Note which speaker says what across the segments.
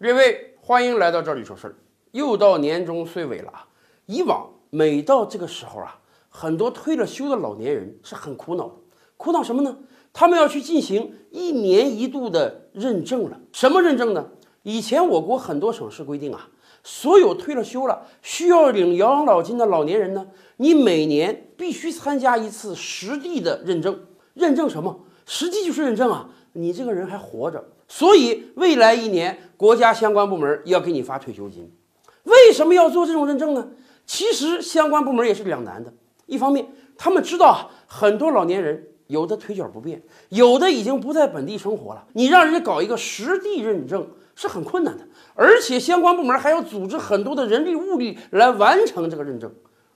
Speaker 1: 各位，欢迎来到这里说事儿。又到年终岁尾了啊！以往每到这个时候啊，很多退了休的老年人是很苦恼的。苦恼什么呢？他们要去进行一年一度的认证了。什么认证呢？以前我国很多省市规定啊，所有退了休了需要领养老金的老年人呢，你每年必须参加一次实地的认证。认证什么？实际就是认证啊，你这个人还活着。所以未来一年，国家相关部门要给你发退休金。为什么要做这种认证呢？其实相关部门也是两难的。一方面，他们知道，很多老年人有的腿脚不便，有的已经不在本地生活了，你让人家搞一个实地认证是很困难的。而且相关部门还要组织很多的人力物力来完成这个认证。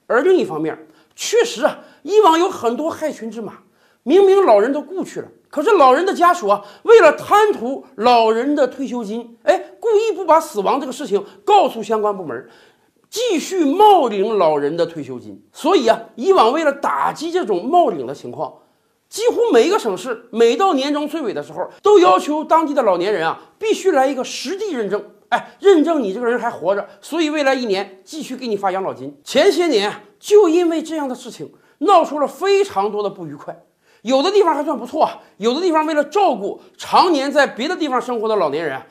Speaker 1: 而另一方面，确实啊，以往有很多害群之马，明明老人都故去了。可是老人的家属啊，为了贪图老人的退休金，哎，故意不把死亡这个事情告诉相关部门，继续冒领老人的退休金。所以啊，以往为了打击这种冒领的情况，几乎每一个省市每到年终岁尾的时候，都要求当地的老年人啊，必须来一个实地认证，哎，认证你这个人还活着，所以未来一年继续给你发养老金。前些年就因为这样的事情，闹出了非常多的不愉快。有的地方还算不错，有的地方为了照顾常年在别的地方生活的老年人，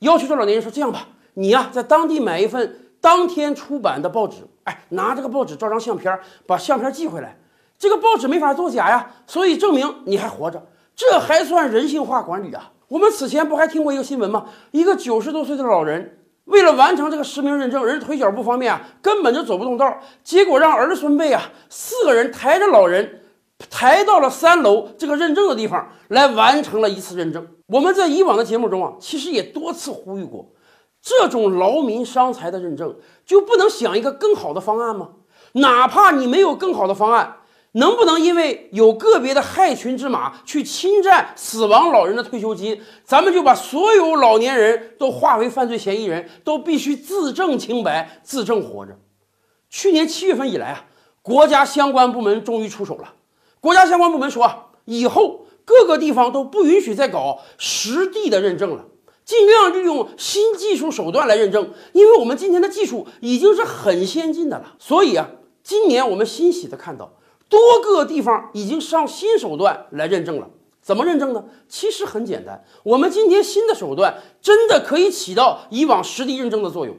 Speaker 1: 要求这老年人说：“这样吧，你呀在当地买一份当天出版的报纸，哎，拿这个报纸照张相片，把相片寄回来。这个报纸没法作假呀，所以证明你还活着，这还算人性化管理啊。我们此前不还听过一个新闻吗？一个九十多岁的老人为了完成这个实名认证，人腿脚不方便啊，根本就走不动道，结果让儿孙辈啊四个人抬着老人。”抬到了三楼这个认证的地方来完成了一次认证。我们在以往的节目中啊，其实也多次呼吁过，这种劳民伤财的认证就不能想一个更好的方案吗？哪怕你没有更好的方案，能不能因为有个别的害群之马去侵占死亡老人的退休金，咱们就把所有老年人都化为犯罪嫌疑人，都必须自证清白、自证活着？去年七月份以来啊，国家相关部门终于出手了。国家相关部门说啊，以后各个地方都不允许再搞实地的认证了，尽量利用新技术手段来认证，因为我们今天的技术已经是很先进的了。所以啊，今年我们欣喜的看到，多个地方已经上新手段来认证了。怎么认证呢？其实很简单，我们今天新的手段真的可以起到以往实地认证的作用。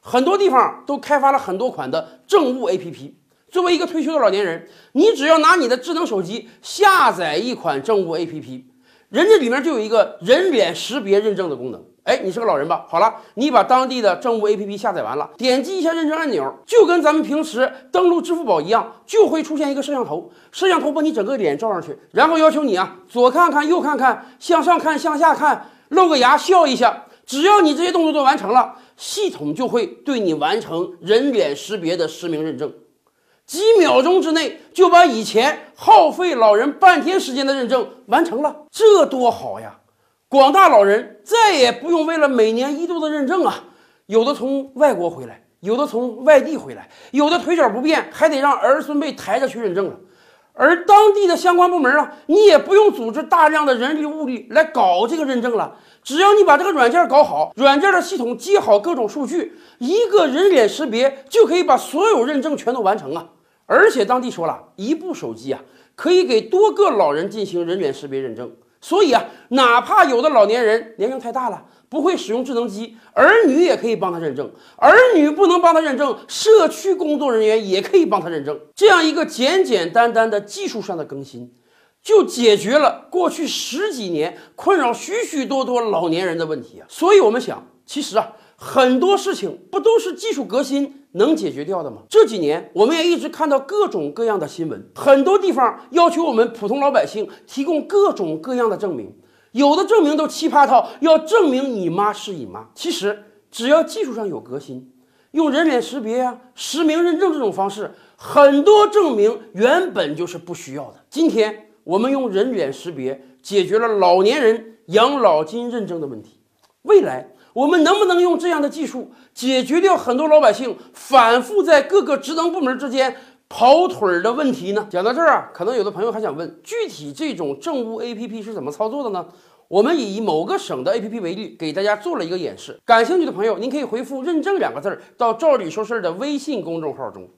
Speaker 1: 很多地方都开发了很多款的政务 APP。作为一个退休的老年人，你只要拿你的智能手机下载一款政务 APP，人家里面就有一个人脸识别认证的功能。哎，你是个老人吧？好了，你把当地的政务 APP 下载完了，点击一下认证按钮，就跟咱们平时登录支付宝一样，就会出现一个摄像头，摄像头把你整个脸照上去，然后要求你啊左看看右看看，向上看向下看，露个牙笑一下。只要你这些动作都完成了，系统就会对你完成人脸识别的实名认证。几秒钟之内就把以前耗费老人半天时间的认证完成了，这多好呀！广大老人再也不用为了每年一度的认证啊，有的从外国回来，有的从外地回来，有的腿脚不便，还得让儿孙辈抬着去认证了。而当地的相关部门啊，你也不用组织大量的人力物力来搞这个认证了，只要你把这个软件搞好，软件的系统接好各种数据，一个人脸识别就可以把所有认证全都完成啊！而且当地说了一部手机啊，可以给多个老人进行人脸识别认证。所以啊，哪怕有的老年人年龄太大了，不会使用智能机，儿女也可以帮他认证。儿女不能帮他认证，社区工作人员也可以帮他认证。这样一个简简单单的技术上的更新，就解决了过去十几年困扰许许多多老年人的问题啊。所以我们想，其实啊。很多事情不都是技术革新能解决掉的吗？这几年我们也一直看到各种各样的新闻，很多地方要求我们普通老百姓提供各种各样的证明，有的证明都奇葩到要证明你妈是你妈。其实只要技术上有革新，用人脸识别呀、实名认证这种方式，很多证明原本就是不需要的。今天我们用人脸识别解决了老年人养老金认证的问题，未来。我们能不能用这样的技术解决掉很多老百姓反复在各个职能部门之间跑腿儿的问题呢？讲到这儿啊，可能有的朋友还想问，具体这种政务 APP 是怎么操作的呢？我们以某个省的 APP 为例，给大家做了一个演示。感兴趣的朋友，您可以回复“认证”两个字儿到赵理说事儿的微信公众号中。